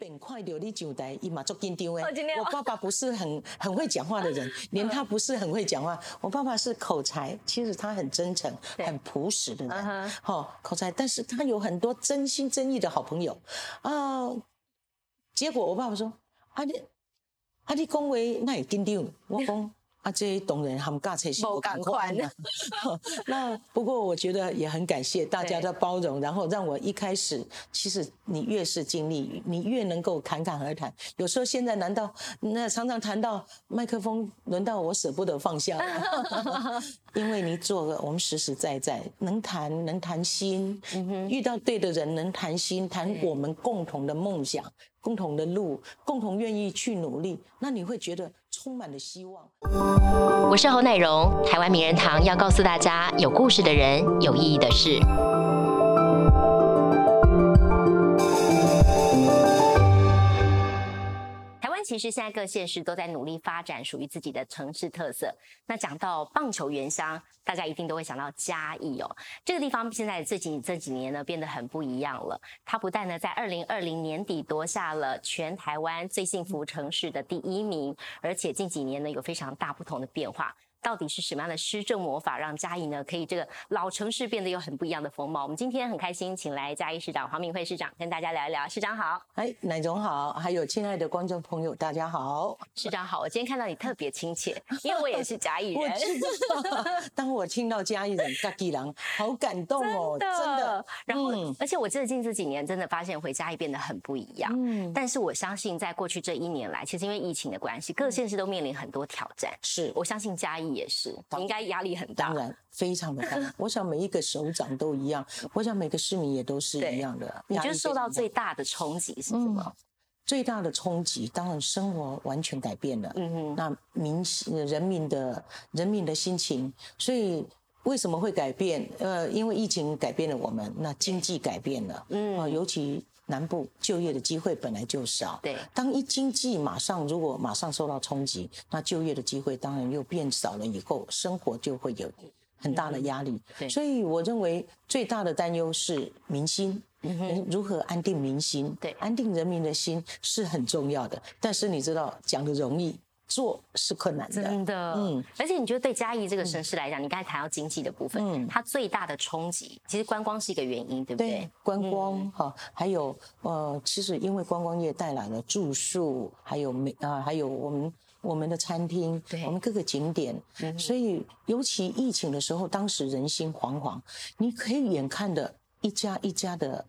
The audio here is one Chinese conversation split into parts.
本快流你上台，伊嘛足紧张诶哦真的哦。我爸爸不是很 很会讲话的人，连他不是很会讲话。我爸爸是口才，其实他很真诚、很朴实的嗯人哼，哦，口才，但是他有很多真心真意的好朋友啊。结果我爸爸说：“啊你啊你讲话那也紧张。”我讲。啊，这当然他们尬才是不同款的。那不过我觉得也很感谢大家的包容，然后让我一开始，其实你越是经历，你越能够侃侃而谈。有时候现在难道那常常谈到麦克风，轮到我舍不得放下了，因为你做了我们实实在在能谈能谈心，遇到对的人能谈心，谈我们共同的梦想。共同的路，共同愿意去努力，那你会觉得充满了希望。我是侯乃荣，台湾名人堂要告诉大家，有故事的人，有意义的事。其实现在各县市都在努力发展属于自己的城市特色。那讲到棒球原乡，大家一定都会想到嘉义哦。这个地方现在最近这几年呢变得很不一样了。它不但呢在二零二零年底夺下了全台湾最幸福城市的第一名，而且近几年呢有非常大不同的变化。到底是什么样的施政魔法，让嘉义呢可以这个老城市变得有很不一样的风貌？我们今天很开心，请来嘉义市长黄明惠市长跟大家聊一聊。市长好，哎，乃总好，还有亲爱的观众朋友，大家好。市长好，我今天看到你特别亲切，因为我也是嘉义人。我知道，当我听到嘉义人嘉义人，好感动哦，真的。然后，嗯、而且我最近这几年真的发现回嘉义变得很不一样。嗯，但是我相信在过去这一年来，其实因为疫情的关系，各县市都面临很多挑战。是，我相信嘉义。也是，应该压力很大。当然，非常的大。我想每一个首长都一样，我想每个市民也都是一样的。你觉得受到最大的冲击是什么？嗯、最大的冲击，当然生活完全改变了。嗯哼，那民人民的人民的心情，所以为什么会改变？呃，因为疫情改变了我们，那经济改变了。嗯，啊、呃，尤其。南部就业的机会本来就少，对。当一经济马上如果马上受到冲击，那就业的机会当然又变少了，以后生活就会有很大的压力。对。所以我认为最大的担忧是民心，嗯、如何安定民心？对，安定人民的心是很重要的。但是你知道，讲的容易。做是困难的，真的。嗯，而且你觉得对嘉义这个城市来讲，嗯、你刚才谈到经济的部分，嗯，它最大的冲击其实观光是一个原因，对不对？对，观光哈、嗯，还有呃，其实因为观光业带来了住宿，还有美啊，还有我们我们的餐厅，对，我们各个景点，嗯、所以尤其疫情的时候，当时人心惶惶，你可以眼看的一家一家的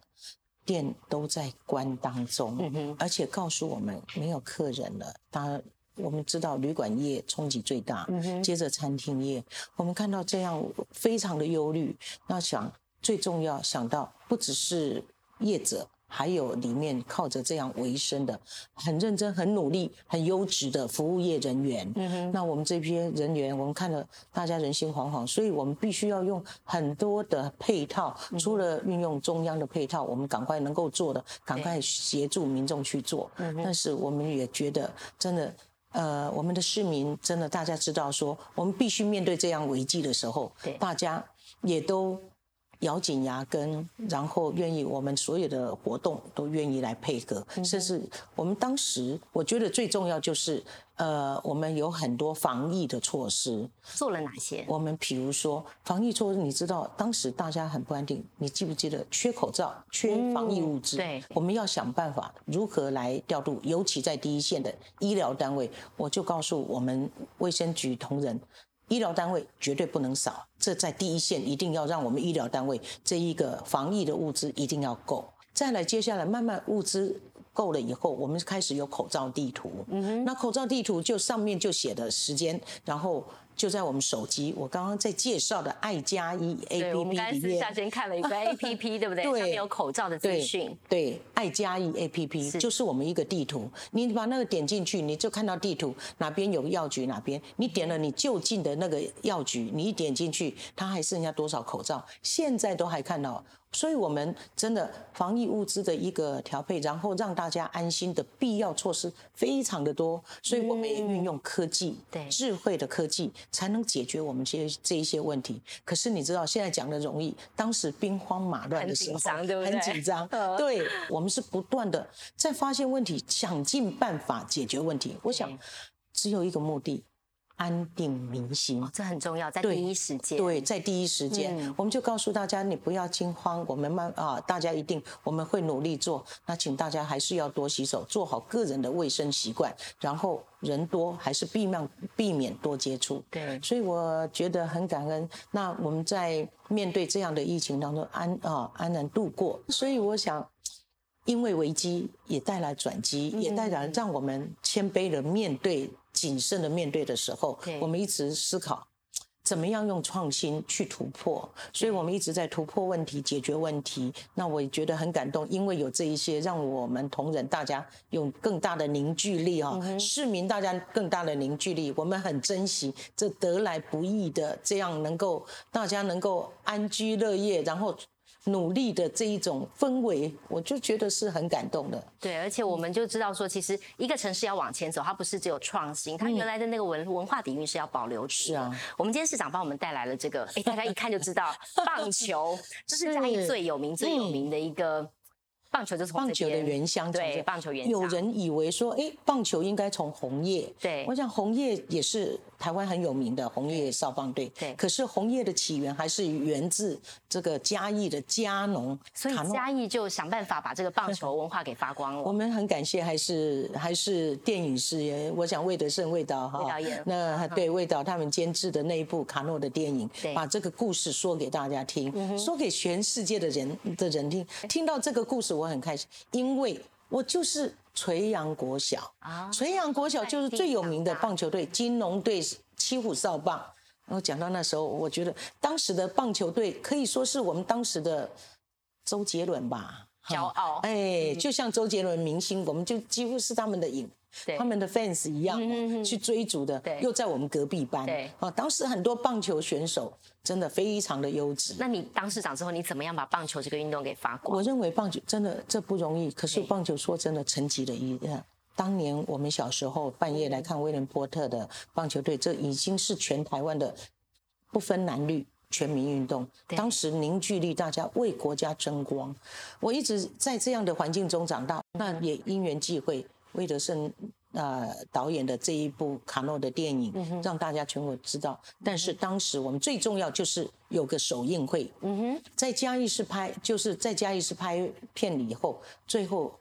店都在关当中，而且告诉我们没有客人了，当然。我们知道旅馆业冲击最大，嗯、接着餐厅业，我们看到这样非常的忧虑。那想最重要想到不只是业者，还有里面靠着这样为生的很认真、很努力、很优质的服务业人员。嗯、那我们这批人员，我们看了大家人心惶惶，所以我们必须要用很多的配套，嗯、除了运用中央的配套，我们赶快能够做的，赶快协助民众去做。但是我们也觉得真的。呃，我们的市民真的，大家知道说，我们必须面对这样危机的时候，对，大家也都咬紧牙根，然后愿意我们所有的活动都愿意来配合，嗯、甚至我们当时我觉得最重要就是，呃，我们有很多防疫的措施，做了哪些？我们比如说防疫措施，你知道当时大家很不安定，你记不记得缺口罩、缺防疫物资？嗯、对，我们要想办法如何来调度，尤其在第一线的医疗单位，我就告诉我们卫生局同仁。医疗单位绝对不能少，这在第一线一定要让我们医疗单位这一个防疫的物资一定要够。再来，接下来慢慢物资够了以后，我们开始有口罩地图。嗯哼，那口罩地图就上面就写的时间，然后就在我们手机。我刚刚在介绍的爱加一 A P P 里面，我们刚才私下先看了一个 A P P，对不对？对，上面有口罩的资讯。对，爱加一 A P P 就是我们一个地图。你把那个点进去，你就看到地图哪边有药局，哪边你点了你就近的那个药局，你一点进去，它还剩下多少口罩？现在都还看到。所以，我们真的防疫物资的一个调配，然后让大家安心的必要措施非常的多。所以，我们也运用科技、对智慧的科技，才能解决我们这些这一些问题。可是你知道，现在讲的容易，当时兵荒马乱的时候，很紧张，对不对？很紧张。对，我们是不断的在发现问题，想尽办法解决问题。我想，只有一个目的。安定民心，这很重要，在第一时间。对，在第一时间，我们就告诉大家，你不要惊慌，我们慢啊，大家一定我们会努力做。那请大家还是要多洗手，做好个人的卫生习惯，然后人多还是避免避免多接触。对，所以我觉得很感恩。那我们在面对这样的疫情当中安啊安然度过。所以我想，因为危机也带来转机，也带来让我们谦卑的面对。谨慎的面对的时候，我们一直思考怎么样用创新去突破，所以我们一直在突破问题、解决问题。那我也觉得很感动，因为有这一些，让我们同仁大家有更大的凝聚力啊，市民大家更大的凝聚力，我们很珍惜这得来不易的，这样能够大家能够安居乐业，然后。努力的这一种氛围，我就觉得是很感动的。对，而且我们就知道说，其实一个城市要往前走，它不是只有创新，它原来的那个文文化底蕴是要保留住。是啊，我们今天市长帮我们带来了这个，哎，大家一看就知道，棒球 这是嘉义最有名、最有名的一个。棒球就是棒球的原乡，对，棒球原。有人以为说，哎，棒球应该从红叶。对，我想红叶也是台湾很有名的红叶少棒队。对，可是红叶的起源还是源自这个嘉义的嘉农，所以嘉义就想办法把这个棒球文化给发光了。我们很感谢，还是还是电影师，我想魏德胜魏导哈，那对魏导他们监制的那一部卡诺的电影，把这个故事说给大家听，说给全世界的人的人听，听到这个故事。我很开心，因为我就是垂杨国小啊，垂杨国小就是最有名的棒球队，金龙队、七虎少棒。然后讲到那时候，我觉得当时的棒球队可以说是我们当时的周杰伦吧，骄傲。哎，就像周杰伦明星，我们就几乎是他们的影。他们的 fans 一样去追逐的，又在我们隔壁班。啊，当时很多棒球选手真的非常的优质。那你当市长之后，你怎么样把棒球这个运动给发光？我认为棒球真的这不容易，可是棒球说真的，成绩的一当年我们小时候半夜来看威廉波特的棒球队，这已经是全台湾的不分男女全民运动。当时凝聚力，大家为国家争光。我一直在这样的环境中长大，那也因缘际会。魏德胜呃导演的这一部卡诺的电影，让大家全国知道。但是当时我们最重要就是有个首映会，嗯哼。在嘉义市拍，就是在嘉义市拍片以后，最后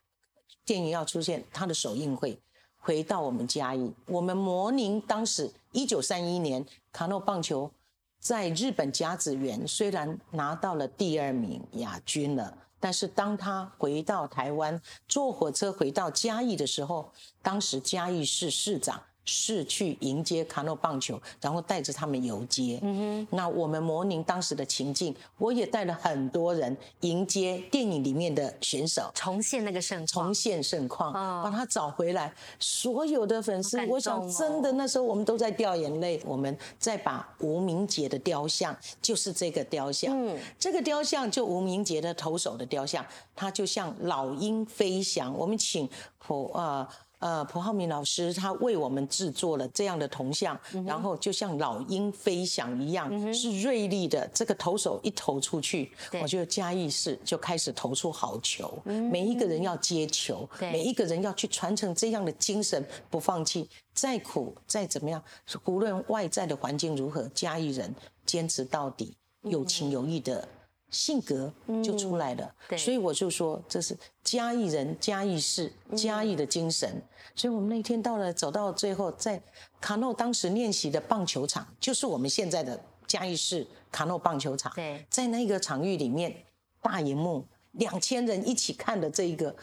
电影要出现，他的首映会回到我们嘉义，我们模拟当时一九三一年卡诺棒球在日本甲子园虽然拿到了第二名亚军了。但是当他回到台湾，坐火车回到嘉义的时候，当时嘉义市市长。是去迎接卡诺棒球，然后带着他们游街。嗯哼，那我们模拟当时的情境，我也带了很多人迎接电影里面的选手，重现那个盛况，重现盛况，把他找回来。所有的粉丝，我想真的那时候我们都在掉眼泪。我们再把吴明杰的雕像，就是这个雕像，嗯，这个雕像就吴明杰的投手的雕像，他就像老鹰飞翔。我们请普啊。呃，蒲浩明老师他为我们制作了这样的铜像，然后就像老鹰飞翔一样，是锐利的。这个投手一投出去，我觉得嘉义市就开始投出好球。每一个人要接球，每一个人要去传承这样的精神，不放弃，再苦再怎么样，无论外在的环境如何，嘉义人坚持到底，有情有义的。性格就出来了，所以我就说这是嘉义人、嘉义市、嘉义的精神。所以我们那天到了，走到最后，在卡诺当时练习的棒球场，就是我们现在的嘉义市卡诺棒球场。对，在那个场域里面，大荧幕两千人一起看的这一个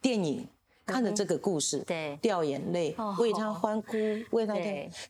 电影。看着这个故事，对，掉眼泪，为他欢呼，为他。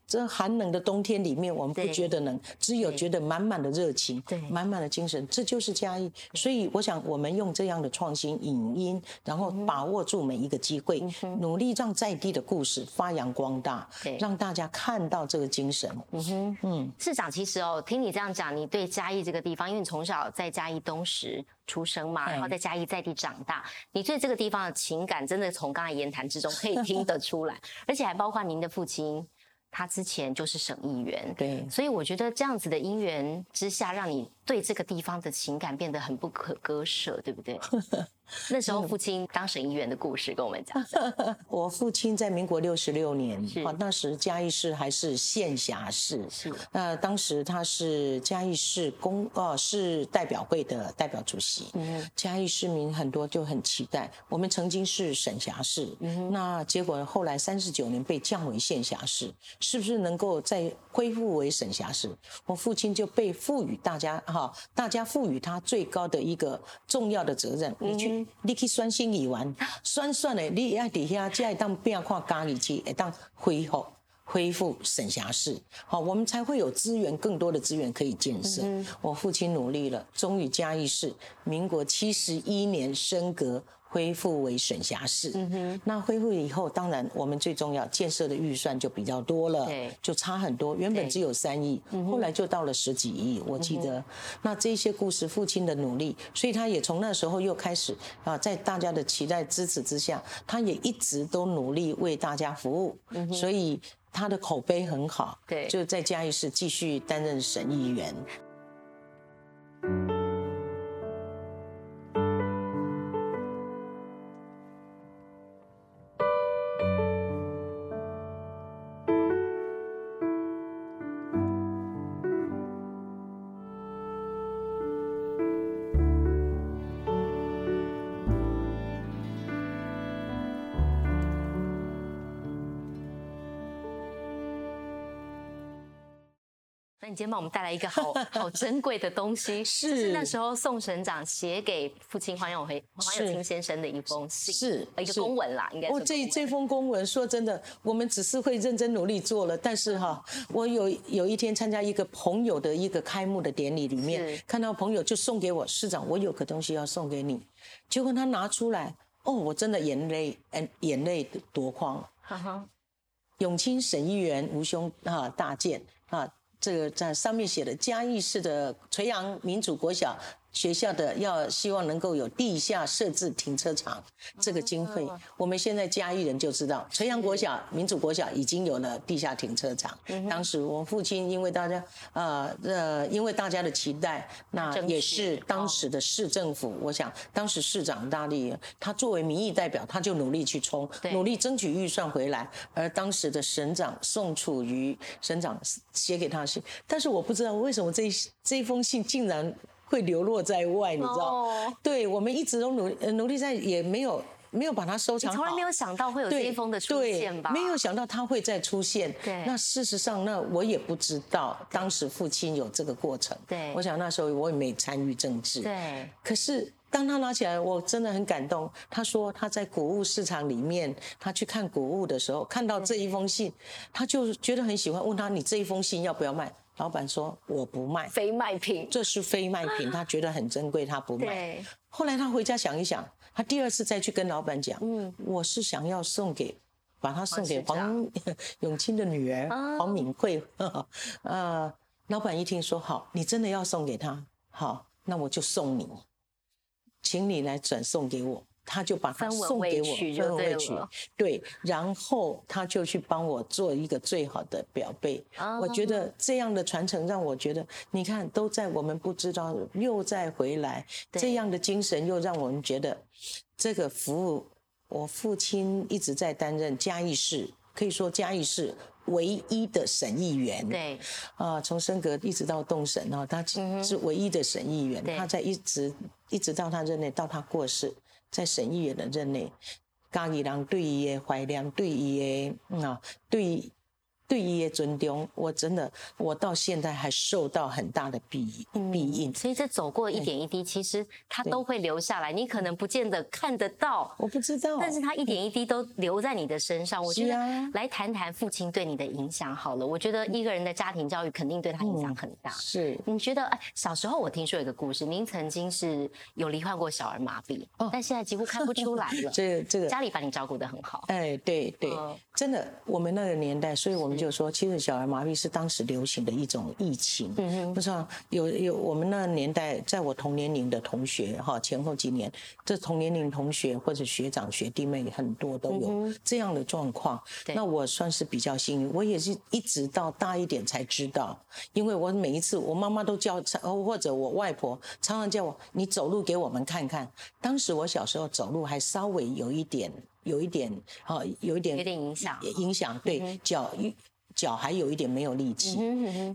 这寒冷的冬天里面，我们不觉得冷，只有觉得满满的热情，对，满满的精神，这就是嘉义。所以，我想我们用这样的创新影音，然后把握住每一个机会，努力让在地的故事发扬光大，让大家看到这个精神。嗯哼，嗯，市长，其实哦，听你这样讲，你对嘉义这个地方，因为你从小在嘉义东石。出生嘛，然后在嘉义在地长大，你对这个地方的情感真的从刚才言谈之中可以听得出来，而且还包括您的父亲，他之前就是省议员，对，所以我觉得这样子的因缘之下，让你对这个地方的情感变得很不可割舍，对不对？那时候父亲当省议员的故事跟我们讲。我父亲在民国六十六年，是。啊，那时嘉义市还是县辖市，是。那当时他是嘉义市公哦市代表会的代表主席，嗯嘉义市民很多就很期待，我们曾经是省辖市，嗯那结果后来三十九年被降为县辖市，是不是能够再恢复为省辖市？我父亲就被赋予大家哈，大家赋予他最高的一个重要的责任，你去你去选新议员，选选的你要底下才会当变看家己去，会当恢复。恢复省辖市，好，我们才会有资源，更多的资源可以建设。我父亲努力了，终于嘉义市民国七十一年升格。恢复为省辖市，嗯哼那恢复以后，当然我们最重要建设的预算就比较多了，对就差很多。原本只有三亿，后来就到了十几亿。我记得，那这些故事，父亲的努力，所以他也从那时候又开始啊，在大家的期待支持之下，他也一直都努力为大家服务，所以他的口碑很好。对就在嘉义市继续担任省议员。你今天帮我们带来一个好好珍贵的东西，是。那时候宋省长写给父亲黄永辉、黄永清先生的一封信，是呃一个公文啦，应该是哦，这这封公文，说真的，我们只是会认真努力做了，但是哈，我有有一天参加一个朋友的一个开幕的典礼里面，看到朋友就送给我市长，我有个东西要送给你，结果他拿出来，哦，我真的眼泪，嗯，眼泪夺眶。哈哈。永清省议员吴兄啊大建啊，这个在上面写的嘉义市的垂杨民主国小学校的要希望能够有地下设置停车场这个经费，我们现在嘉义人就知道垂阳国小民主国小已经有了地下停车场。当时我父亲因为大家呃呃因为大家的期待，那也是当时的市政府，我想当时市长大力，他作为民意代表，他就努力去冲，努力争取预算回来。而当时的省长宋楚瑜省长写给他信，但是我不知道为什么这这一封信竟然会流落在外，你知道？哦对我们一直都努力努力在，也没有没有把它收藏好。从来没有想到会有这一封的出对现吧？没有想到它会再出现。对那事实上，那我也不知道当时父亲有这个过程。对我想那时候我也没参与政治。对，可是当他拿起来，我真的很感动。他说他在谷物市场里面，他去看谷物的时候，看到这一封信，他就觉得很喜欢，问他你这一封信要不要卖？老板说我不卖，非卖品，这是非卖品，他觉得很珍贵，他不卖。后来他回家想一想，他第二次再去跟老板讲，嗯我是想要送给。把它送给黄黄 永清的女儿啊黄敏慧，呃，老板一听说好，你真的要送给他，好，那我就送你，请你来转送给我。他就把它送给我，分文未取对然后他就去帮我做一个最好的表背。啊我觉得这样的传承让我觉得，你看都在我们不知道，又再回来，这样的精神又让我们觉得，这个服务，我父亲一直在担任嘉义市，可以说嘉义市唯一的省议员。对，啊，从升格一直到动审啊，他是唯一的省议员。嗯他在一直一直到他任内，到他过世，在沈议员的任内，嘉义人对伊的怀念，对伊的啊，对对伊的尊重，我真的我到现在还受到很大的庇庇应。所以这走过一点一滴，其实它都会留下来。你可能不见得看得到，我不知道，但是它一点一滴都留在你的身上。我觉得来谈谈父亲对你的影响好了。我觉得一个人的家庭教育肯定对他影响很大。是你觉得，哎，小时候我听说有一个故事，您曾经是有罹患过小儿麻痹，哦但现在几乎看不出来了。这 这个家里把你照顾得很好。哎，对对，嗯真的，我们那个年代，所以我们究说，其实小儿麻痹是当时流行的一种疫情。嗯哼，不知道有有我们那年代，在我同年龄的同学哈，前后几年，这同年龄同学或者学长学弟妹很多都有这样的状况。那我算是比较幸运，我也是一直到大一点才知道，因为我每一次我妈妈都叫，或者我外婆常常叫我，你走路给我们看看。当时我小时候走路还稍微有一点。有一点，哦，有一点，有点影响，影响对脚，脚还有一点没有力气。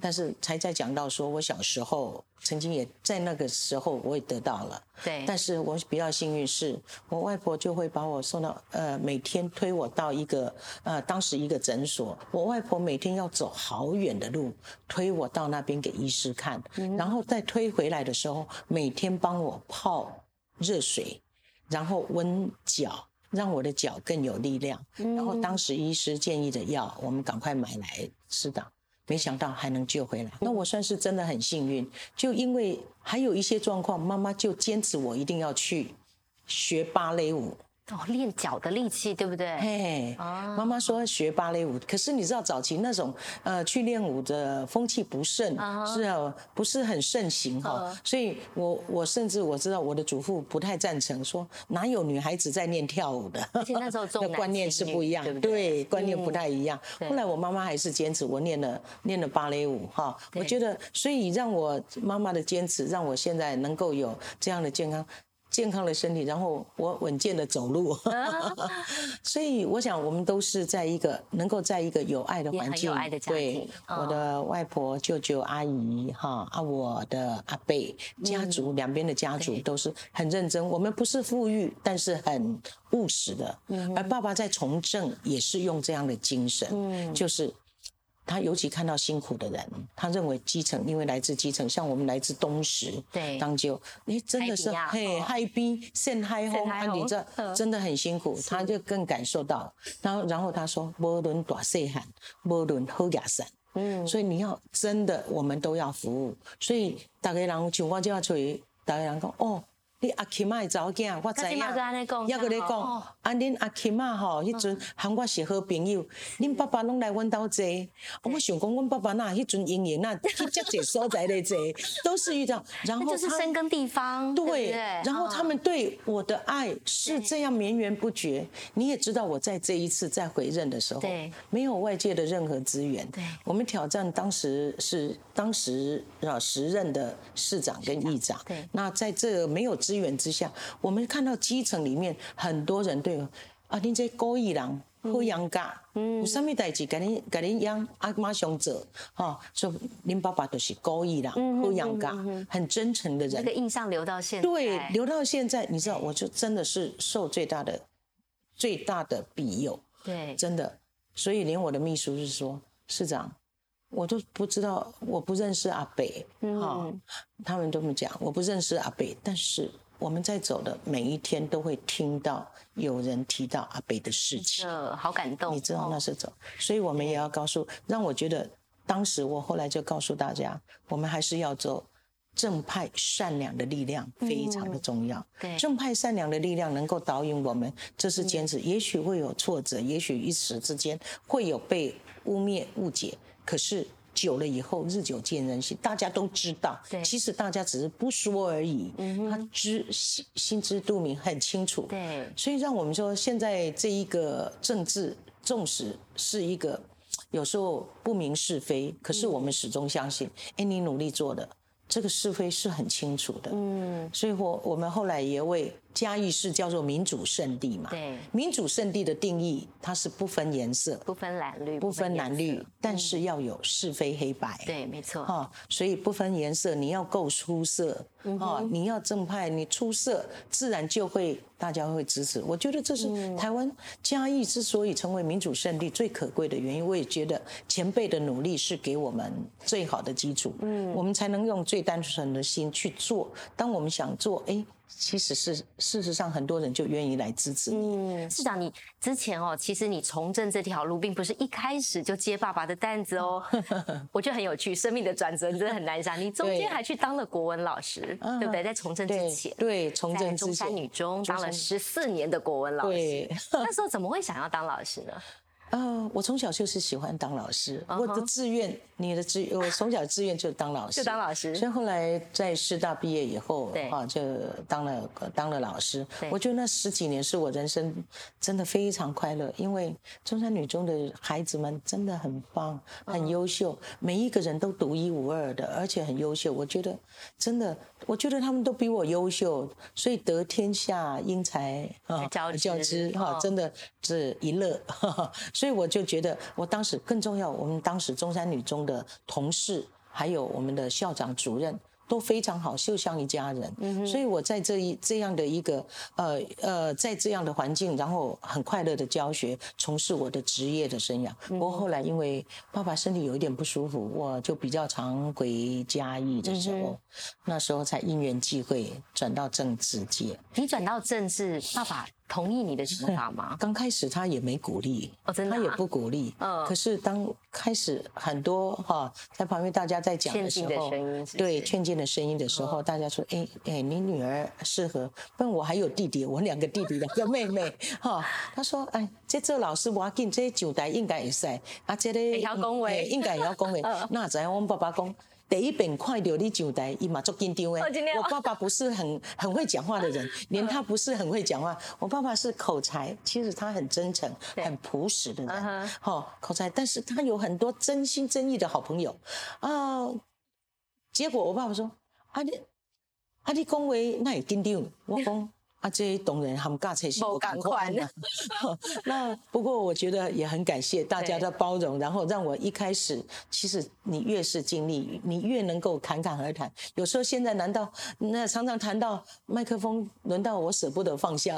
但是才在讲到说，我小时候曾经也在那个时候我也得到了。对。但是我比较幸运是，我外婆就会把我送到呃，每天推我到一个呃，当时一个诊所。我外婆每天要走好远的路，推我到那边给医师看，然后再推回来的时候，每天帮我泡热水，然后温脚。让我的脚更有力量，然后当时医师建议的药，我们赶快买来吃的，没想到还能救回来。那我算是真的很幸运，就因为还有一些状况，妈妈就坚持我一定要去学芭蕾舞。哦，练脚的力气，对不对？嘿，妈妈说学芭蕾舞，可是你知道早期那种呃去练舞的风气不盛，是啊，不是很盛行哈。所以我我甚至我知道我的祖父不太赞成，说哪有女孩子在练跳舞的？而且那时候重 观念是不一样，对，观念不太一样。后来我妈妈还是坚持我练了练了芭蕾舞哈。我觉得，所以让我妈妈的坚持，让我现在能够有这样的健康。健康的身体，然后我稳健的走路，所以我想我们都是在一个能够在一个有爱的环境，对，我的外婆、舅舅、阿姨，哈啊，我的阿贝家族两边的家族都是很认真。我们不是富裕，但是很务实的。而爸爸在从政也是用这样的精神，就是。他尤其看到辛苦的人，他认为基层，因为来自基层，像我们来自东石，对，当就，你真的是嘿嗨逼，现嗨轰，啊，你这真的很辛苦，他就更感受到。然后，然后他说，无论大细汉，无论好亚善，嗯，所以你要真的，我们都要服务。所以大家人像我就要出去，大家人讲哦。你阿琴妈的查某囝，我知影，抑搁咧讲，啊，恁阿琴妈吼，迄阵喊我是好朋友，恁爸爸拢来阮兜坐，我想讲，阮爸爸那迄阵营业那 去遮济所在咧坐，都是遇到，然后就是深耕地方，对，然后他们对我的爱是这样绵延不绝。你也知道，我在这一次再回任的时候，没有外界的任何资源，对，我们挑战当时是当时啊时任的市长跟议长，对，那在这没有。资源之下，我们看到基层里面很多人对啊，您这高义郎好养家，有什么代志，给您给您养啊，马上做哈。说您爸爸都是高义郎好养家，很真诚的人。那个印象留到现在，对，留到现在，你知道，我就真的是受最大的最大的庇佑，对，真的。所以连我的秘书是说，市长。我都不知道，我不认识阿北，哈，他们这么讲，我不认识阿北，但是我们在走的每一天都会听到有人提到阿北的事情，好感动，你知道那是走，所以我们也要告诉，让我觉得当时我后来就告诉大家，我们还是要走正派善良的力量，非常的重要，对，正派善良的力量能够导引我们，这是坚持，也许会有挫折，也许一时之间会有被污蔑误解。可是久了以后，日久见人心，大家都知道。对，其实大家只是不说而已。嗯他知心心知肚明，很清楚。对，所以让我们说，现在这一个政治，纵使是一个有时候不明是非，可是我们始终相信，哎，你努力做的，这个是非是很清楚的。嗯，所以我我们后来也为。嘉义市叫做民主圣地嘛？对，民主圣地的定义，它是不分颜色，不分蓝绿，不分蓝绿，但是要有是非黑白。对，没错。哈，所以不分颜色，你要够出色，哈，你要正派，你出色，自然就会大家会支持。我觉得这是台湾嘉义之所以成为民主圣地最可贵的原因。我也觉得前辈的努力是给我们最好的基础，嗯，我们才能用最单纯的心去做。当我们想做，哎。其实是事实上，很多人就愿意来支持你。市长，你之前哦，其实你从政这条路，并不是一开始就接爸爸的担子哦。我觉得很有趣，生命的转折真的很难想。你中间还去当了国文老师，对不对？在从政之前，对，从政中山女中当了十四年的国文老师。那时候怎么会想要当老师呢？呃，我从小就是喜欢当老师，我的志愿，你的志，我从小志愿就当老师，就当老师。所以后来在师大毕业以后，对，啊，就当了当了老师。我觉得那十几年是我人生真的非常快乐，因为中山女中的孩子们真的很棒，很优秀，每一个人都独一无二的，而且很优秀。我觉得真的，我觉得他们都比我优秀，所以得天下英才啊，教之哈，真的是一乐。所以我就觉得，我当时更重要。我们当时中山女中的同事，还有我们的校长、主任。都非常好，就像一家人。嗯所以我在这一这样的一个呃呃，在这样的环境，然后很快乐的教学，从事我的职业的生涯。不过后来因为爸爸身体有一点不舒服，我就比较常回嘉义的时候，那时候才因缘际会转到政治界。你转到政治，爸爸。同意你的想法吗？刚开始他也没鼓励，哦，真的，他也不鼓励。嗯，可是当开始很多哈，在旁边大家在讲的时候，对劝进的声音的时候，大家说，哎哎，你女儿适合。不然我还有弟弟，我两个弟弟，两个妹妹，哈。他说，哎，这做老师我紧，这上台应该也是，啊，这个应该也要恭维。那怎样？我们爸爸讲。第一遍看到你上台，伊嘛足紧张诶。我爸爸不是很很会讲话的人，连他不是很会讲话。我爸爸是口才，其实他很真诚、很朴实的人，哈，口才。但是他有很多真心真意的好朋友啊。结果我爸爸说：“啊你，啊你讲话那也紧张。”我讲。啊，这些懂人，他们尬才是不赶快的。那不过我觉得也很感谢大家的包容，然后让我一开始，其实你越是经历，你越能够侃侃而谈。有时候现在难道那常常谈到麦克风，轮到我舍不得放下，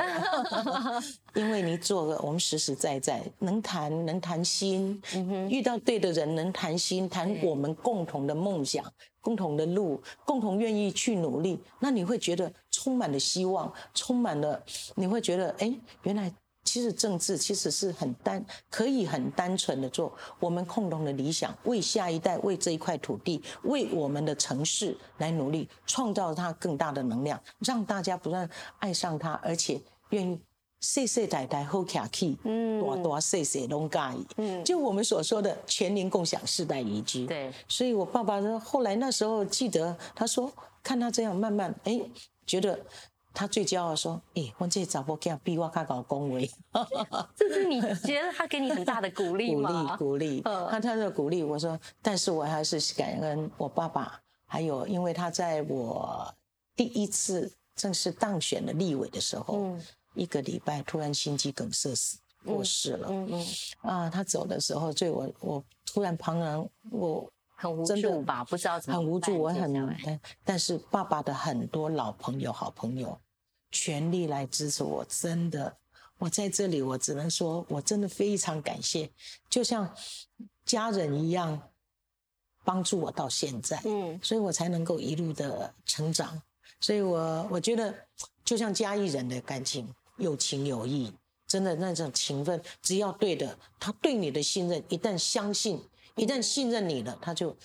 因为你做了我们实实在在能谈能谈心，遇到对的人能谈心，谈我们共同的梦想。共同的路，共同愿意去努力，那你会觉得充满了希望，充满了，你会觉得，哎，原来其实政治其实是很单，可以很单纯的做我们共同的理想，为下一代，为这一块土地，为我们的城市来努力，创造它更大的能量，让大家不断爱上它，而且愿意。世世代代好客气，嗯，大大细细拢介意，嗯，就我们所说的全龄共享世代宜居，对，所以我爸爸呢，后来那时候记得他说，看他这样慢慢，哎，觉得他最骄傲说，哎，我这查甫囝比我较搞恭维，这是你觉得他给你很大的鼓励吗？鼓励，鼓励，他他的鼓励，我说，但是我还是感恩我爸爸，还有因为他在我第一次正式当选了立委的时候，嗯。一个礼拜突然心肌梗塞死过世了。嗯嗯啊，他走的时候，就我我突然旁人，我很无助吧，不知道怎么很无助，我很但但是爸爸的很多老朋友、好朋友全力来支持我，真的，我在这里我只能说我真的非常感谢，就像家人一样帮助我到现在。嗯，所以我才能够一路的成长。所以我我觉得就像家义人的感情。有情有义，真的那种情分，只要对的，他对你的信任，一旦相信，一旦信任你了，他就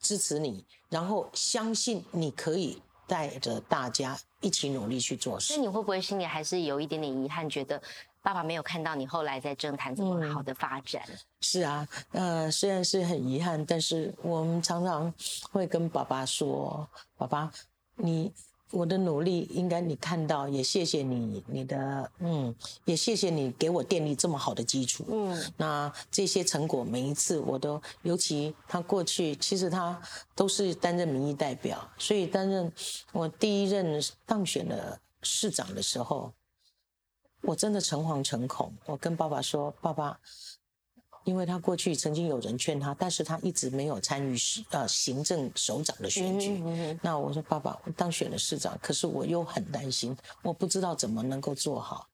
支持你，然后相信你可以带着大家一起努力去做事。那你会不会心里还是有一点点遗憾，觉得爸爸没有看到你后来在政坛这么好的发展？是啊，呃，虽然是很遗憾，但是我们常常会跟爸爸说：“爸爸，你。”我的努力应该你看到，也谢谢你，你的嗯，也谢谢你给我建立这么好的基础。嗯，那这些成果每一次我都，尤其他过去其实他都是担任民意代表，所以担任我第一任当选的市长的时候，我真的诚惶诚恐。我跟爸爸说，爸爸。因为他过去曾经有人劝他，但是他一直没有参与市呃行政首长的选举。那我说爸爸，我当选了市长，可是我又很担心，我不知道怎么能够做好。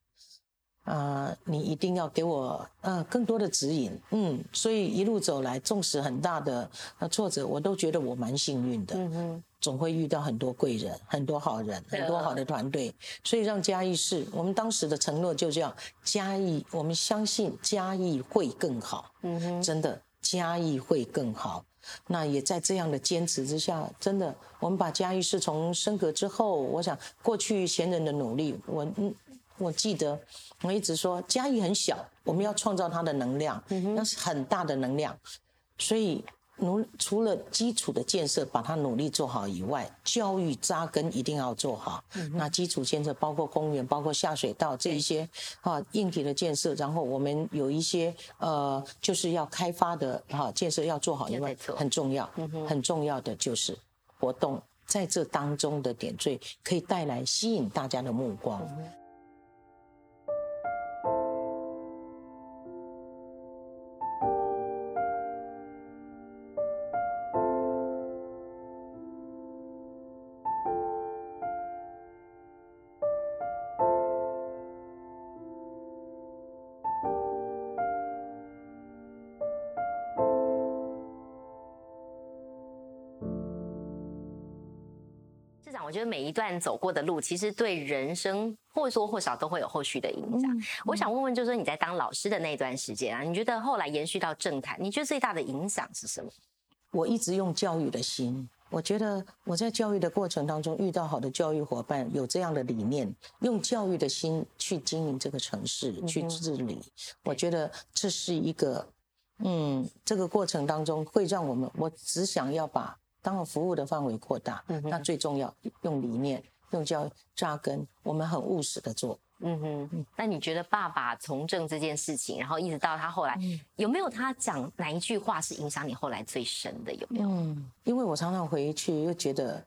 啊，你一定要给我呃更多的指引。嗯，所以一路走来，纵使很大的呃挫折，我都觉得我蛮幸运的。嗯总会遇到很多贵人，很多好人，很多好的团队，所以让嘉义市，我们当时的承诺就叫嘉义，我们相信嘉义会更好。嗯哼，真的嘉义会更好。那也在这样的坚持之下，真的，我们把嘉义市从升格之后，我想过去前人的努力，我嗯，我记得我一直说嘉义很小，我们要创造它的能量，那是很大的能量。所以，努除了基础的建设把它努力做好以外，教育扎根一定要做好。那基础建设包括公园、包括下水道这一些啊硬体的建设，然后我们有一些呃就是要开发的哈建设要做好以外，很重要。很重要的就是活动。在这当中的点缀，可以带来吸引大家的目光。得每一段走过的路，其实对人生或多或少都会有后续的影响。我想问问，就是说你在当老师的那段时间啊，你觉得后来延续到政坛，你觉得最大的影响是什么？我一直用教育的心，我觉得我在教育的过程当中遇到好的教育伙伴，有这样的理念，用教育的心去经营这个城市，去治理。我觉得这是一个，嗯，这个过程当中会让我们，我只想要把。当我服务的范围扩大，那最重要用理念、用教扎根，我们很务实的做。嗯哼，那你觉得爸爸从政这件事情，然后一直到他后来，有没有他讲哪一句话是影响你后来最深的？有没有？嗯，因为我常常回去又觉得，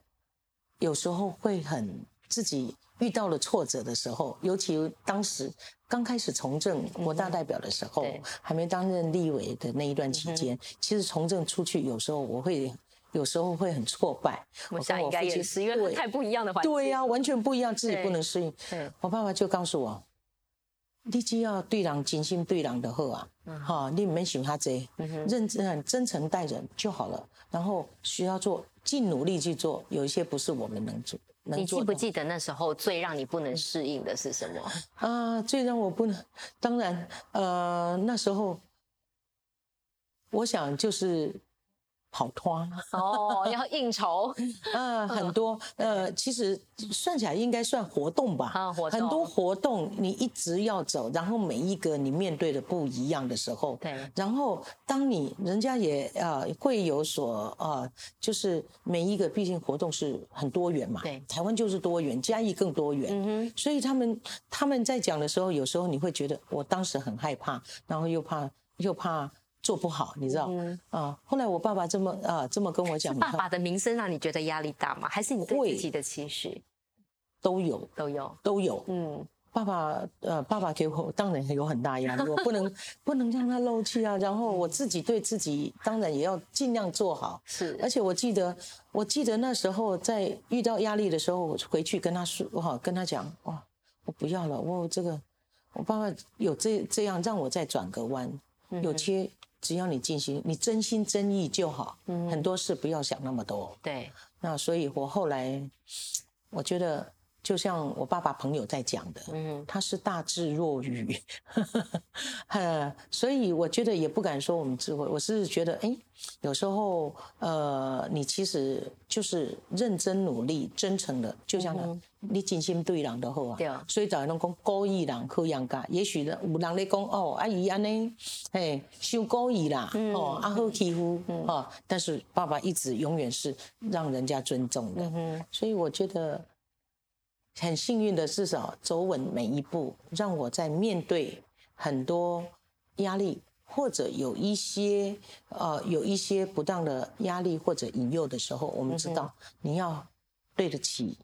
有时候会很自己遇到了挫折的时候，尤其当时刚开始从政国大代表的时候，还没担任立委的那一段期间，其实从政出去有时候我会。有时候会很挫败，我想应该也是，因为太不一样的环境。对呀，完全不一样，自己不能适应。我爸爸就告诉我，你只要对人真心对人的好啊，哈，你没想他这，认真、真诚待人就好了。然后需要做，尽努力去做。有一些不是我们能做，你记不记得那时候最让你不能适应的是什么？啊，最让我不能，当然，呃，那时候，我想就是。跑团哦，要应酬，嗯，很多，呃，其实算起来应该算活动吧，啊，活动，很多活动你一直要走，然后每一个你面对的不一样的时候，对，然后当你人家也呃会有所呃，就是每一个毕竟活动是很多元嘛，对，台湾就是多元，嘉义更多元，嗯哼，所以他们他们在讲的时候，有时候你会觉得我当时很害怕，然后又怕又怕。做不好，你知道嗯啊？后来我爸爸这么啊这么跟我讲，爸爸的名声让你觉得压力大吗？还是你对自己的期许都有都有都有？嗯，爸爸呃，爸爸给我当然有很大压力，我不能不能让他漏气啊。然后我自己对自己当然也要尽量做好。是，而且我记得我记得那时候在遇到压力的时候，我回去跟他说哈，跟他讲哇，我不要了，我这个我爸爸有这这样让我再转个弯，有些。只要你尽心，你真心真意就好。嗯，很多事不要想那么多。对。那所以，我后来，我觉得，就像我爸爸朋友在讲的，嗯，他是大智若愚。呃，所以我觉得也不敢说我们智慧，我是觉得，哎，有时候，呃，你其实就是认真努力、真诚的，就像。你真心对人的好啊，对啊所以就系拢讲故意人可养家。也许呢，有人咧讲哦，阿姨安尼，嘿，修故意啦，哦，阿好欺负，哦，但是爸爸一直永远是让人家尊重的，所以我觉得很幸运的，至少走稳每一步，让我在面对很多压力或者有一些呃有一些不当的压力或者引诱的时候，我们知道你要对得起。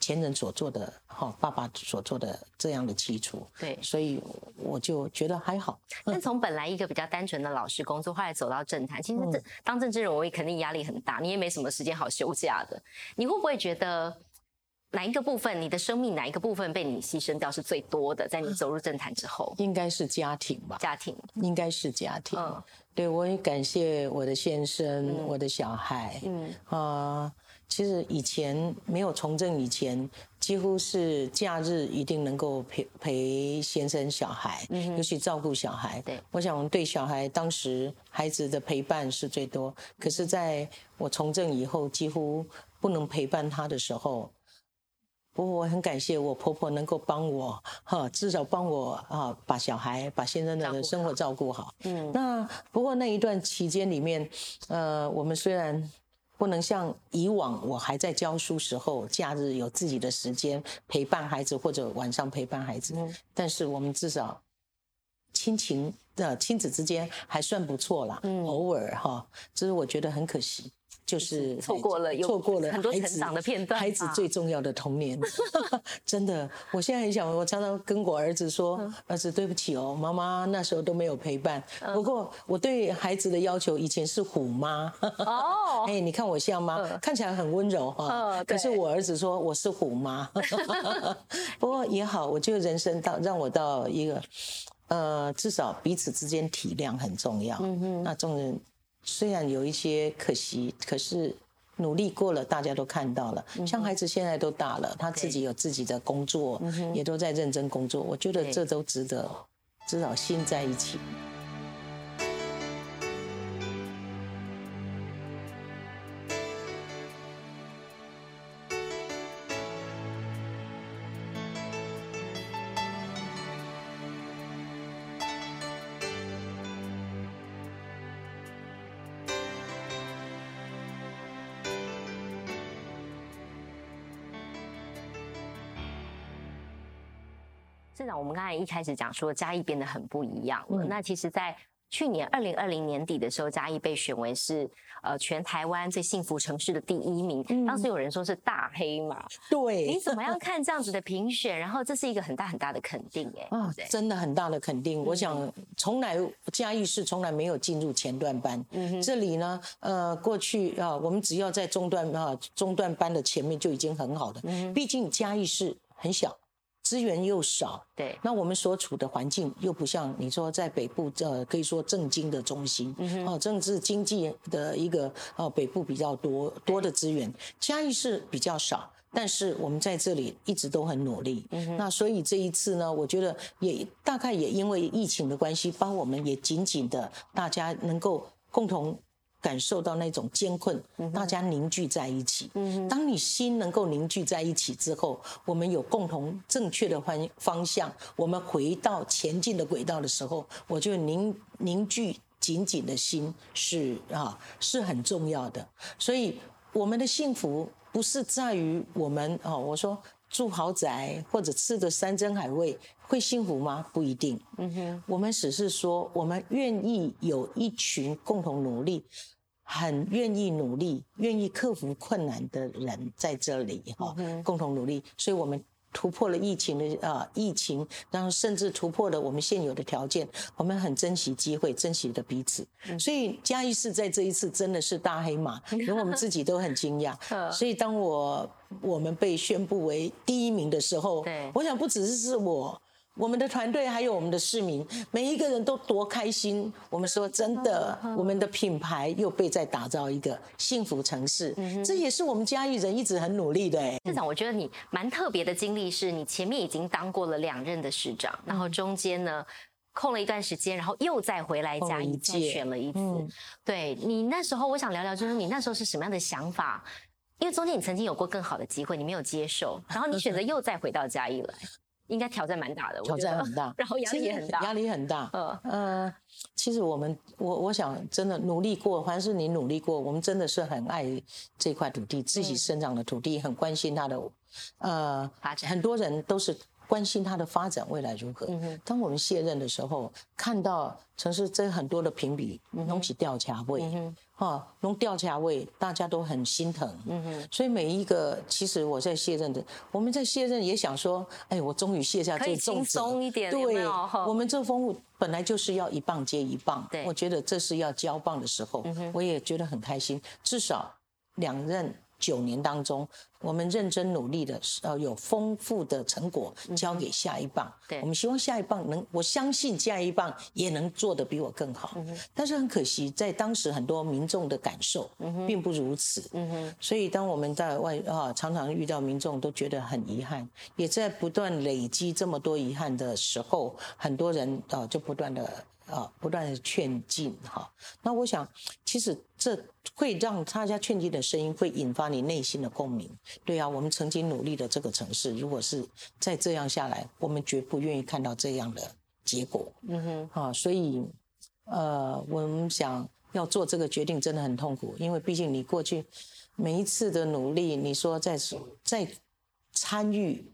前人所做的，哈，爸爸所做的这样的基础，对，所以我就觉得还好。但从本来一个比较单纯的老师工作，后来走到政坛，其实这当政治人物肯定压力很大，你也没什么时间好休假的。你会不会觉得哪一个部分，你的生命哪一个部分被你牺牲掉是最多的？在你走入政坛之后，应该是家庭吧？家庭应该是家庭。对，我也感谢我的先生，我的小孩，嗯啊。其实以前没有从政以前，几乎是假日一定能够陪陪先生小孩，尤其照顾小孩。对，我想对小孩当时孩子的陪伴是最多。可是在我从政以后，几乎不能陪伴他的时候，不过我很感谢我婆婆能够帮我哈，至少帮我啊把小孩、把先生的生活照顾好。嗯，那不过那一段期间里面，呃，我们虽然不能像以往我还在教书时候，假日有自己的时间陪伴孩子或者晚上陪伴孩子，但是我们至少亲情的亲子之间还算不错啦。嗯，偶尔哈，这是我觉得很可惜。就是错过了，错过了很多成长的片段，孩子最重要的童年 真的。我现在很想，我常常跟我儿子说：“儿子，对不起哦，妈妈那时候都没有陪伴。不过我对孩子的要求以前是虎妈。哦，哎，你看我像吗？看起来很温柔哈。可是我儿子说我是虎妈。不过也好，我觉得人生到让我到一个，呃，至少彼此之间体谅很重要。嗯哼，那众人。虽然有一些可惜，可是努力过了，大家都看到了。像孩子现在都大了，他自己有自己的工作，也都在认真工作。我觉得这都值得，至少心在一起。市长，我们刚才一开始讲说嘉义变得很不一样了。那其实，在去年二零二零年底的时候，嘉义被选为是呃全台湾最幸福城市的第一名。当时有人说是大黑马。对，你怎么样看这样子的评选？然后这是一个很大很大的肯定，哎，啊，真的很大的肯定。我想，从来嘉义市从来没有进入前段班。嗯这里呢，呃，过去啊，我们只要在中段啊中段班的前面就已经很好的。嗯。毕竟嘉义市很小。资源又少，对，那我们所处的环境又不像你说在北部，呃，可以说政经的中心，哦，政治经济的一个，哦，北部比较多多的资源，嘉义是比较少，但是我们在这里一直都很努力，嗯那所以这一次呢，我觉得也大概也因为疫情的关系，帮我们也紧紧的大家能够共同。感受到那种艰困，大家凝聚在一起。当你心能够凝聚在一起之后，我们有共同正确的方方向，我们回到前进的轨道的时候，我就凝凝聚紧紧的心是啊是很重要的。所以我们的幸福不是在于我们哦，我说住豪宅或者吃的山珍海味会幸福吗？不一定。嗯哼，我们只是说我们愿意有一群共同努力。很愿意努力、愿意克服困难的人在这里哈，共同努力，所以我们突破了疫情的啊疫情，然后甚至突破了我们现有的条件，我们很珍惜机会，珍惜的彼此。所以嘉义市在这一次真的是大黑马，连我们自己都很惊讶。所以当我我们被宣布为第一名的时候，我想不只是是我。我们的团队还有我们的市民，每一个人都多开心。我们说真的，我们的品牌又被在打造一个幸福城市，这也是我们嘉义人一直很努力的。哎，市长，我觉得你蛮特别的经历，是你前面已经当过了两任的市长，然后中间呢空了一段时间，然后又再回来嘉义再选了一次。对你那时候，我想聊聊，就是你那时候是什么样的想法？因为中间你曾经有过更好的机会，你没有接受，然后你选择又再回到嘉义来。应该挑战蛮大的，挑战很大，然后压力也很大，压力很大。嗯呃，其实我们我我想真的努力过，凡是你努力过，我们真的是很爱这块土地，自己生长的土地，很关心它的呃发展。很多人都是关心它的发展未来如何。当我们卸任的时候，看到城市这很多的评比弄起吊桥位。哈，弄掉价位，大家都很心疼。嗯哼，所以每一个，其实我在卸任的，我们在卸任也想说，哎，我终于卸下这重责，松一点。对，我们这风物本来就是要一棒接一棒。对，我觉得这是要交棒的时候，我也觉得很开心。至少两任。九年当中，我们认真努力的，呃，有丰富的成果交给下一棒。对，我们希望下一棒能，我相信下一棒也能做得比我更好。但是很可惜，在当时很多民众的感受并不如此。嗯哼。所以当我们在外啊，常常遇到民众都觉得很遗憾，也在不断累积这么多遗憾的时候，很多人啊就不断的。啊，不断的劝进哈。那我想，其实这会让大家劝进的声音会引发你内心的共鸣。对啊，我们曾经努力的这个城市，如果是再这样下来，我们绝不愿意看到这样的结果。嗯哼，啊，所以呃，我们想要做这个决定真的很痛苦，因为毕竟你过去每一次的努力，你说在在参与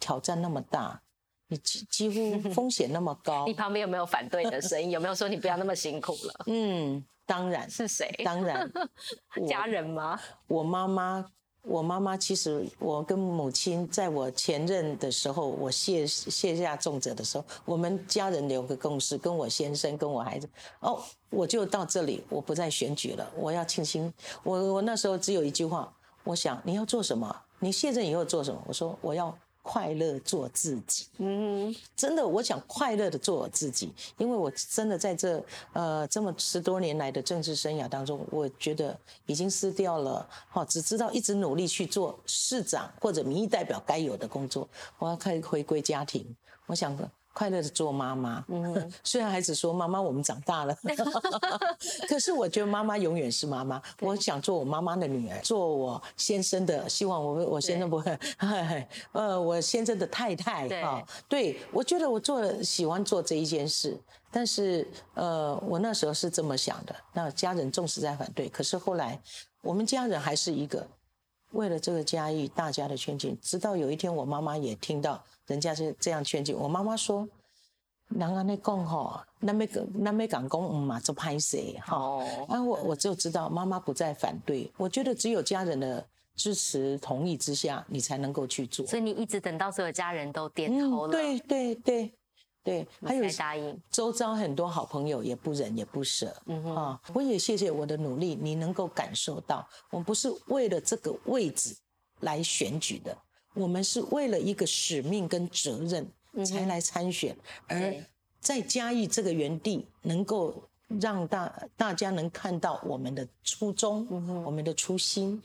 挑战那么大。你几几乎 风险那么高，你旁边有没有反对的声音？有没有说你不要那么辛苦了？嗯，当然是谁？当然，家人吗？我妈妈，我妈妈其实我跟母亲在我前任的时候，我卸卸下重责的时候，我们家人有个共识，跟我先生跟我孩子，哦，我就到这里，我不再选举了，我要庆幸。我我那时候只有一句话，我想你要做什么？你卸任以后做什么？我说我要。快乐做自己，嗯，真的，我想快乐的做我自己，因为我真的在这呃这么十多年来的政治生涯当中，我觉得已经失掉了，哈，只知道一直努力去做市长或者民意代表该有的工作，我要开始回归家庭，我想。快乐的做妈妈，嗯，虽然孩子说妈妈我们长大了，可是我觉得妈妈永远是妈妈。我想做我妈妈的女儿，做我先生的，希望我我先生不会，呃，我先生的太太啊，对我觉得我做了喜欢做这一件事，但是呃，我那时候是这么想的，那家人重视在反对，可是后来我们家人还是一个为了这个家义大家的劝进，直到有一天我妈妈也听到。人家是这样劝进我妈妈说：“人安尼讲吼，那没那没敢讲，嗯嘛，就拍谁哈？啊，我我就知道妈妈不再反对。我觉得只有家人的支持同意之下，你才能够去做。所以你一直等到所有家人都点头了，对对对对，还有答应。周遭很多好朋友也不忍也不舍，嗯哼，啊，我也谢谢我的努力，你能够感受到，我们不是为了这个位置来选举的。”我们是为了一个使命跟责任才来参选，而在嘉义这个园地，能够让大大家能看到我们的初衷，我们的初心，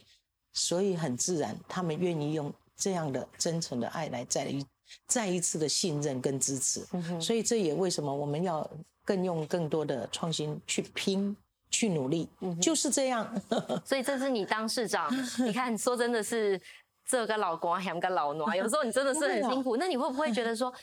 所以很自然，他们愿意用这样的真诚的爱来再一再一次的信任跟支持。所以这也为什么我们要更用更多的创新去拼去努力，就是这样。所以这是你当市长，你看说真的是。这个老公还个老奴，有时候你真的是很辛苦。那你会不会觉得说，哎，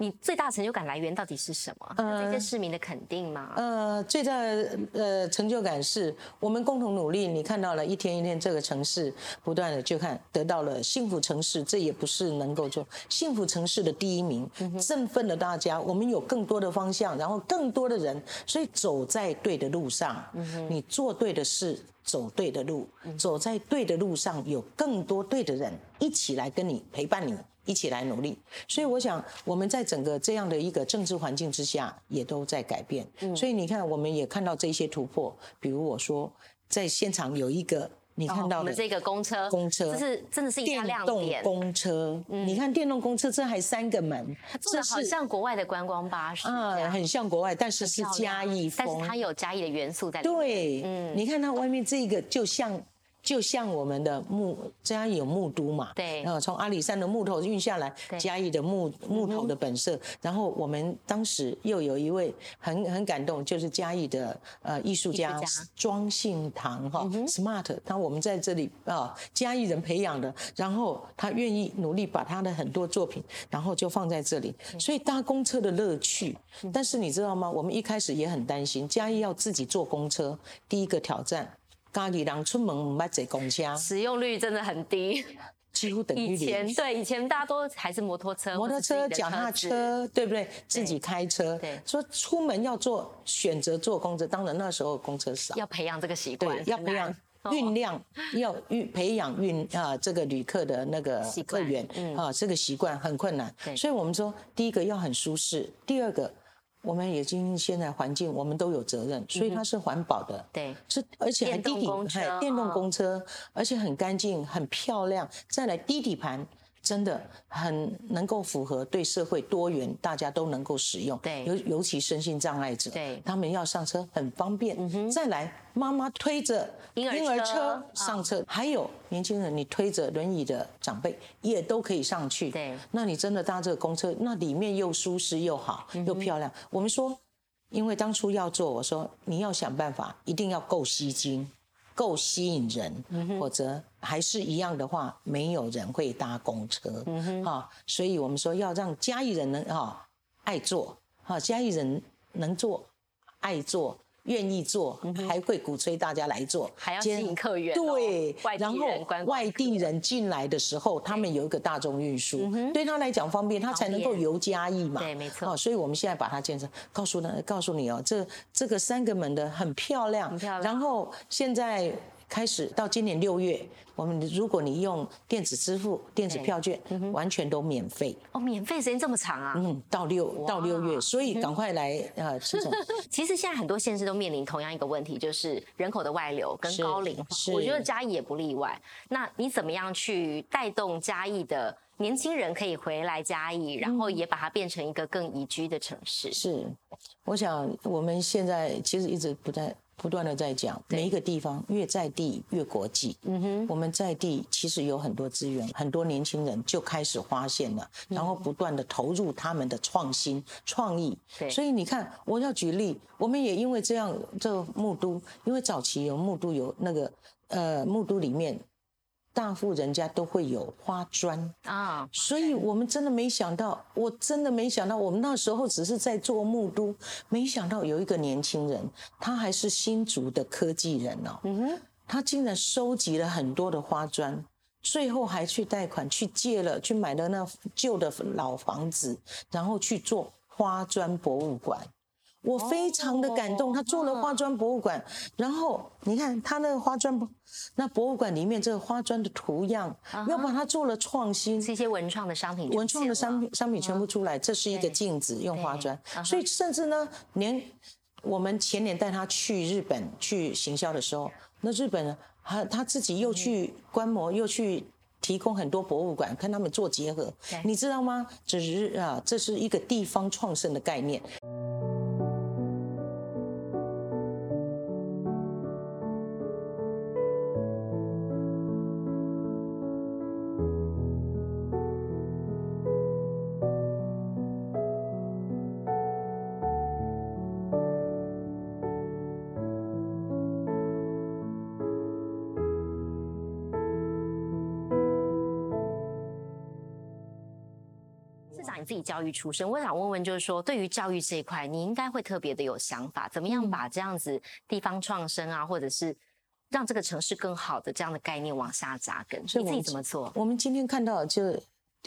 你最大成就感来源到底是什么？这些市民的肯定吗？呃，最大的呃成就感是我们共同努力。你看到了一天一天这个城市不断的就看得到了幸福城市，这也不是能够做幸福城市的第一名，振奋了大家。我们有更多的方向，然后更多的人，所以走在对的路上，你做对的事。走对的路，走在对的路上，有更多对的人一起来跟你陪伴你，一起来努力。所以我想，我们在整个这样的一个政治环境之下，也都在改变。所以你看，我们也看到这些突破。比如我说，在现场有一个。你看到的这个公车，公车这是真的是一大亮点。公车，你看电动公车，这还三个门，这好像国外的观光巴士，嗯，很像国外，但是是嘉义风，但是它有嘉义的元素在里。对，嗯，你看它外面这个就像。就像我们的木嘉义有木都嘛，对，然后从阿里山的木头运下来，嘉义的木木头的本色。然后我们当时又有一位很很感动，就是嘉义的呃艺术家庄信堂哈，smart。他我们在这里啊，嘉义人培养的，然后他愿意努力把他的很多作品，然后就放在这里。所以搭公车的乐趣，但是你知道吗？我们一开始也很担心嘉义要自己坐公车，第一个挑战。家里人出门唔捌坐公车，使用率真的很低，几乎等于零。以前对以前大家都还是摩托车、摩托车、脚踏车，对不对？自己开车。对，说出门要坐选择坐公车，当然那时候公车少，要培养这个习惯，要培养运量，要运培养运啊这个旅客的那个客源啊这个习惯很困难。所以我们说第一个要很舒适，第二个。我们已经现在环境，我们都有责任，所以它是环保的，对，是而且很低底盘，电动公车，而且很干净、很漂亮，再来低底盘。真的很能够符合对社会多元，大家都能够使用。对，尤尤其身心障碍者，对，他们要上车很方便。再来，妈妈推着婴儿车上车，还有年轻人，你推着轮椅的长辈也都可以上去。对，那你真的搭这个公车，那里面又舒适又好，又漂亮。我们说。因为当初要做，我说你要想办法，一定要够吸睛，够吸引人，或者还是一样的话，没有人会搭公车。哈，所以我们说要让嘉义人能哈爱做，哈嘉义人能做，爱做。愿意做，还会鼓吹大家来做，还要吸引客源。对，然后外地人进来的时候，他们有一个大众运输，对他来讲方便，他才能够游嘉义嘛。对，没错。所以我们现在把它建成，告诉呢，告诉你哦，这这个三个门的很漂亮，很漂亮。然后现在。开始到今年六月，我们如果你用电子支付、电子票券，完全都免费。哦，免费时间这么长啊？嗯，到六到六月，所以赶快来呃，陈总。其实现在很多县市都面临同样一个问题，就是人口的外流跟高龄化。我觉得嘉义也不例外。那你怎么样去带动嘉义的年轻人可以回来嘉义，然后也把它变成一个更宜居的城市？是，我想我们现在其实一直不在。不断的在讲，每一个地方越在地越国际。嗯哼，我们在地其实有很多资源，很多年轻人就开始发现了，然后不断的投入他们的创新创意。对，所以你看，我要举例，我们也因为这样，这木都，因为早期有木都有那个呃木都里面。大户人家都会有花砖。啊，所以我们真的没想到，我真的没想到，我们那时候只是在做木都，没想到有一个年轻人，他还是新竹的科技人哦，嗯哼，他竟然收集了很多的花砖，最后还去贷款去借了，去买了那旧的老房子，然后去做花砖博物馆。我非常的感动，他做了花砖博物馆，然后你看他那个花砖博，那博物馆里面这个花砖的图样，又把它做了创新，是一些文创的商品，文创的商品商品全部出来，这是一个镜子，用花砖，所以甚至呢，连我们前年带他去日本去行销的时候，那日本他他自己又去观摩，又去提供很多博物馆跟他们做结合，你知道吗？只是啊，这是一个地方创生的概念。教育出身，我想问问，就是说，对于教育这一块，你应该会特别的有想法，怎么样把这样子地方创生啊，或者是让这个城市更好的这样的概念往下扎根？你自己怎么做？我们今天看到，就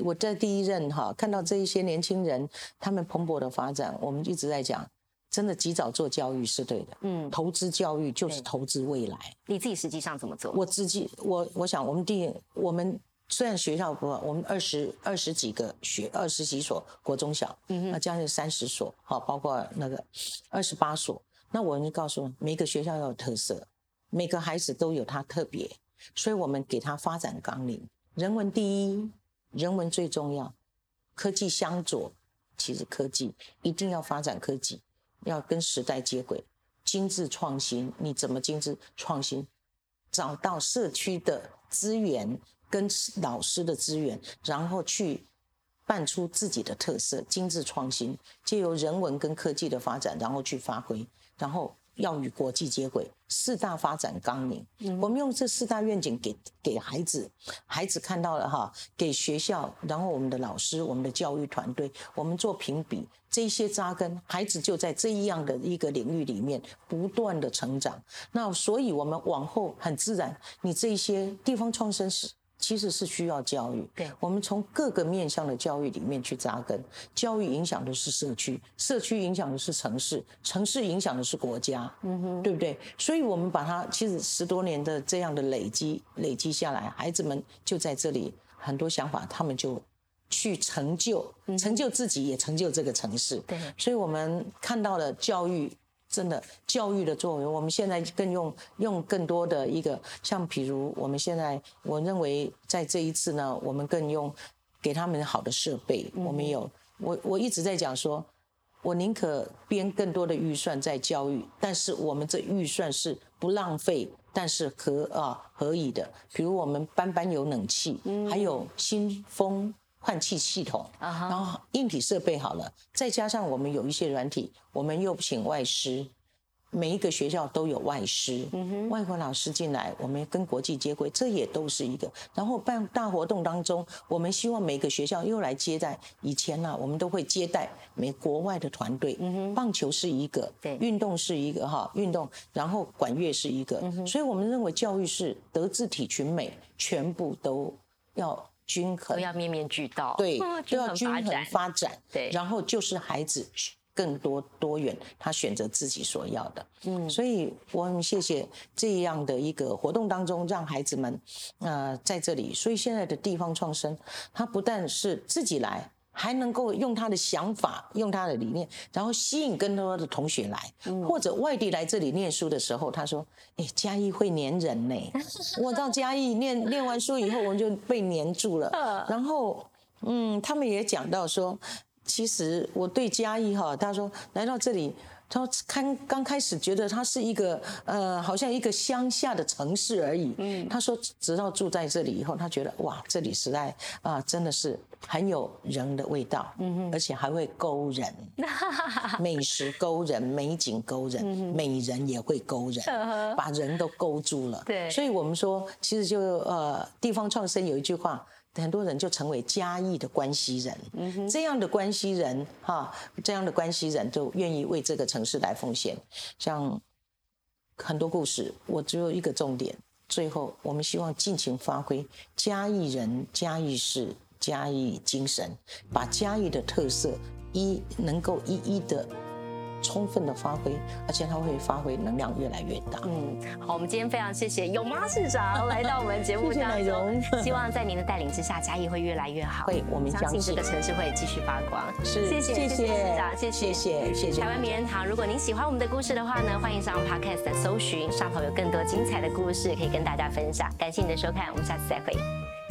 我在第一任哈，看到这一些年轻人他们蓬勃的发展，我们一直在讲，真的及早做教育是对的。嗯，投资教育就是投资未来。你自己实际上怎么做？我自己，我我想，我们第我们。虽然学校不，我们二十二十几个学二十几所国中小，嗯那将近三十所，好，包括那个二十八所。那我就告诉每个学校要有特色，每个孩子都有他特别，所以我们给他发展纲领：人文第一，人文最重要，科技相左。其实科技一定要发展科技，要跟时代接轨，精致创新。你怎么精致创新？找到社区的资源。跟老师的资源，然后去办出自己的特色，精致创新，借由人文跟科技的发展，然后去发挥，然后要与国际接轨。四大发展纲领，我们用这四大愿景给给孩子，孩子看到了哈，给学校，然后我们的老师，我们的教育团队，我们做评比，这些扎根，孩子就在这一样的一个领域里面不断的成长。那所以，我们往后很自然，你这些地方创生是。其实是需要教育，对，我们从各个面向的教育里面去扎根。教育影响的是社区，社区影响的是城市，城市影响的是国家，嗯哼，对不对？所以，我们把它其实十多年的这样的累积累积下来，孩子们就在这里很多想法，他们就去成就，成就自己，也成就这个城市。对，所以我们看到了教育。真的教育的作用，我们现在更用用更多的一个，像比如我们现在，我认为在这一次呢，我们更用给他们好的设备。我们有我我一直在讲说，我宁可编更多的预算在教育，但是我们这预算是不浪费，但是可啊可以的。比如我们班班有冷气，还有新风换气系统，然后硬体设备好了，再加上我们有一些软体，我们又请外师。每一个学校都有外师，外国老师进来，我们跟国际接轨，这也都是一个。然后办大活动当中，我们希望每个学校又来接待。以前呢，我们都会接待美国外的团队。棒球是一个，对，运动是一个哈，运动，然后管乐是一个。所以我们认为教育是德智体群美，全部都要均衡，都要面面俱到，对，都要均衡发展。对，然后就是孩子。更多多元，他选择自己所要的，嗯，所以我很谢谢这样的一个活动当中，让孩子们，呃，在这里，所以现在的地方创生，他不但是自己来，还能够用他的想法，用他的理念，然后吸引更多的同学来，或者外地来这里念书的时候，他说，哎，嘉义会黏人呢，我到嘉义念念完书以后，我就被黏住了，然后，嗯，他们也讲到说。其实我对嘉义哈，他说来到这里，他说刚刚开始觉得它是一个呃，好像一个乡下的城市而已。嗯，他说直到住在这里以后，他觉得哇，这里实在啊，真的是很有人的味道，嗯哼，而且还会勾人，美食勾人，美景勾人，美人也会勾人，把人都勾住了。对，所以我们说，其实就呃，地方创生有一句话。很多人就成为嘉义的关系人，这样的关系人哈，这样的关系人就愿意为这个城市来奉献。像很多故事，我只有一个重点，最后我们希望尽情发挥嘉义人、嘉义市、嘉义精神，把嘉义的特色一能够一一的。充分的发挥，而且它会发挥能量越来越大。嗯，好，我们今天非常谢谢有妈市长来到我们节目当中，希望在您的带领之下，嘉义会越来越好。会，我们相信这个城市会继续发光。是，谢谢，谢谢市长，谢谢，谢谢，台湾名人堂。如果您喜欢我们的故事的话呢，欢迎上 Podcast 搜寻，上头有更多精彩的故事可以跟大家分享。感谢你的收看，我们下次再会。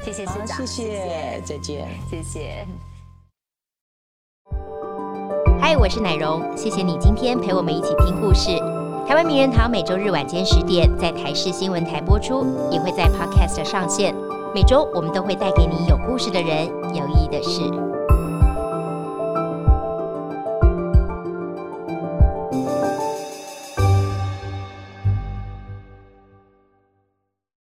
谢谢市长，谢谢，再见，谢谢。嗨，我是奶蓉，谢谢你今天陪我们一起听故事。台湾名人堂每周日晚间十点在台视新闻台播出，也会在 Podcast 上线。每周我们都会带给你有故事的人，有意义的事。